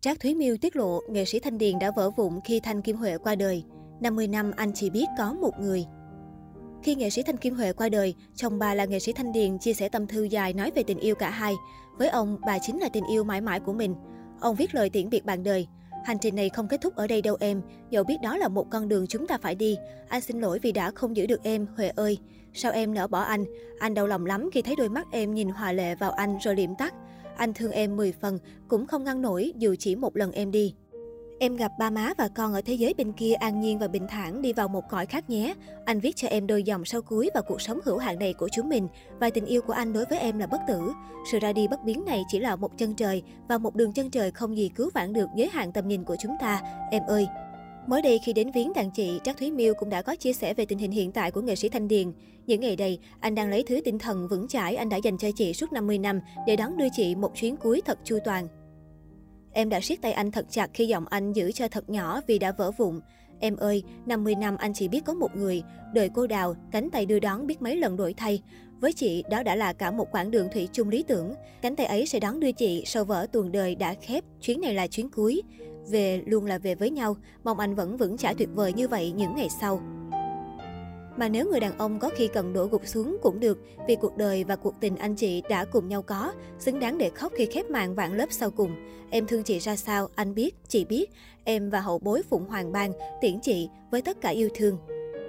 Trác Thúy Miêu tiết lộ nghệ sĩ Thanh Điền đã vỡ vụn khi Thanh Kim Huệ qua đời. 50 năm anh chỉ biết có một người. Khi nghệ sĩ Thanh Kim Huệ qua đời, chồng bà là nghệ sĩ Thanh Điền chia sẻ tâm thư dài nói về tình yêu cả hai. Với ông, bà chính là tình yêu mãi mãi của mình. Ông viết lời tiễn biệt bạn đời. Hành trình này không kết thúc ở đây đâu em, dẫu biết đó là một con đường chúng ta phải đi. Anh xin lỗi vì đã không giữ được em, Huệ ơi. Sao em nỡ bỏ anh? Anh đau lòng lắm khi thấy đôi mắt em nhìn hòa lệ vào anh rồi liệm tắt. Anh thương em 10 phần, cũng không ngăn nổi dù chỉ một lần em đi. Em gặp ba má và con ở thế giới bên kia an nhiên và bình thản đi vào một cõi khác nhé. Anh viết cho em đôi dòng sau cuối vào cuộc sống hữu hạn này của chúng mình và tình yêu của anh đối với em là bất tử. Sự ra đi bất biến này chỉ là một chân trời và một đường chân trời không gì cứu vãn được giới hạn tầm nhìn của chúng ta. Em ơi, Mới đây khi đến viếng đàn chị, Trác Thúy Miêu cũng đã có chia sẻ về tình hình hiện tại của nghệ sĩ Thanh Điền. Những ngày đây, anh đang lấy thứ tinh thần vững chãi anh đã dành cho chị suốt 50 năm để đón đưa chị một chuyến cuối thật chu toàn. Em đã siết tay anh thật chặt khi giọng anh giữ cho thật nhỏ vì đã vỡ vụn. Em ơi, 50 năm anh chỉ biết có một người, đời cô đào, cánh tay đưa đón biết mấy lần đổi thay. Với chị, đó đã là cả một quãng đường thủy chung lý tưởng. Cánh tay ấy sẽ đón đưa chị sau vỡ tuần đời đã khép, chuyến này là chuyến cuối. Về luôn là về với nhau, mong anh vẫn vững chãi tuyệt vời như vậy những ngày sau. Mà nếu người đàn ông có khi cần đổ gục xuống cũng được, vì cuộc đời và cuộc tình anh chị đã cùng nhau có, xứng đáng để khóc khi khép màn vạn lớp sau cùng. Em thương chị ra sao, anh biết, chị biết. Em và hậu bối Phụng Hoàng Bang tiễn chị với tất cả yêu thương.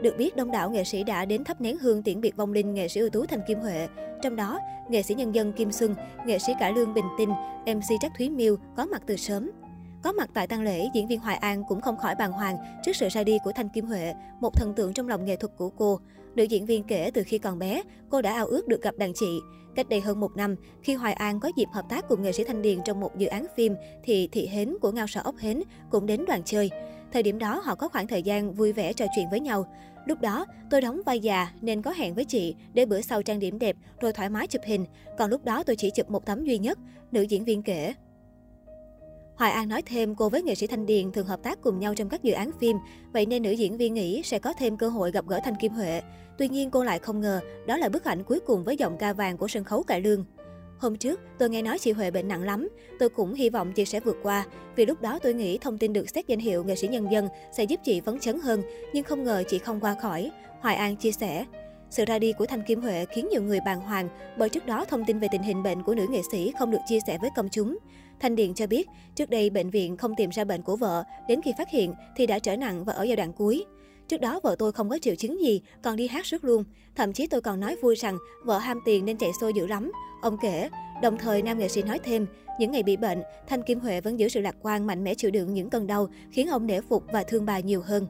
Được biết, đông đảo nghệ sĩ đã đến thắp nén hương tiễn biệt vong linh nghệ sĩ ưu tú Thanh Kim Huệ. Trong đó, nghệ sĩ nhân dân Kim Xuân, nghệ sĩ cải lương Bình Tinh, MC Trác Thúy Miêu có mặt từ sớm. Có mặt tại tang lễ, diễn viên Hoài An cũng không khỏi bàng hoàng trước sự ra đi của Thanh Kim Huệ, một thần tượng trong lòng nghệ thuật của cô. Nữ diễn viên kể từ khi còn bé, cô đã ao ước được gặp đàn chị. Cách đây hơn một năm, khi Hoài An có dịp hợp tác cùng nghệ sĩ Thanh Điền trong một dự án phim, thì Thị Hến của Ngao Sở Ốc Hến cũng đến đoàn chơi. Thời điểm đó, họ có khoảng thời gian vui vẻ trò chuyện với nhau. Lúc đó, tôi đóng vai già nên có hẹn với chị để bữa sau trang điểm đẹp rồi thoải mái chụp hình. Còn lúc đó tôi chỉ chụp một tấm duy nhất, nữ diễn viên kể. Hoài An nói thêm cô với nghệ sĩ Thanh Điền thường hợp tác cùng nhau trong các dự án phim, vậy nên nữ diễn viên nghĩ sẽ có thêm cơ hội gặp gỡ Thanh Kim Huệ. Tuy nhiên cô lại không ngờ đó là bức ảnh cuối cùng với giọng ca vàng của sân khấu cải lương. Hôm trước, tôi nghe nói chị Huệ bệnh nặng lắm. Tôi cũng hy vọng chị sẽ vượt qua. Vì lúc đó tôi nghĩ thông tin được xét danh hiệu nghệ sĩ nhân dân sẽ giúp chị phấn chấn hơn, nhưng không ngờ chị không qua khỏi. Hoài An chia sẻ. Sự ra đi của Thanh Kim Huệ khiến nhiều người bàng hoàng bởi trước đó thông tin về tình hình bệnh của nữ nghệ sĩ không được chia sẻ với công chúng. Thanh Điền cho biết, trước đây bệnh viện không tìm ra bệnh của vợ, đến khi phát hiện thì đã trở nặng và ở giai đoạn cuối. Trước đó vợ tôi không có triệu chứng gì, còn đi hát suốt luôn. Thậm chí tôi còn nói vui rằng vợ ham tiền nên chạy xô dữ lắm. Ông kể, đồng thời nam nghệ sĩ nói thêm, những ngày bị bệnh, Thanh Kim Huệ vẫn giữ sự lạc quan mạnh mẽ chịu đựng những cơn đau, khiến ông nể phục và thương bà nhiều hơn.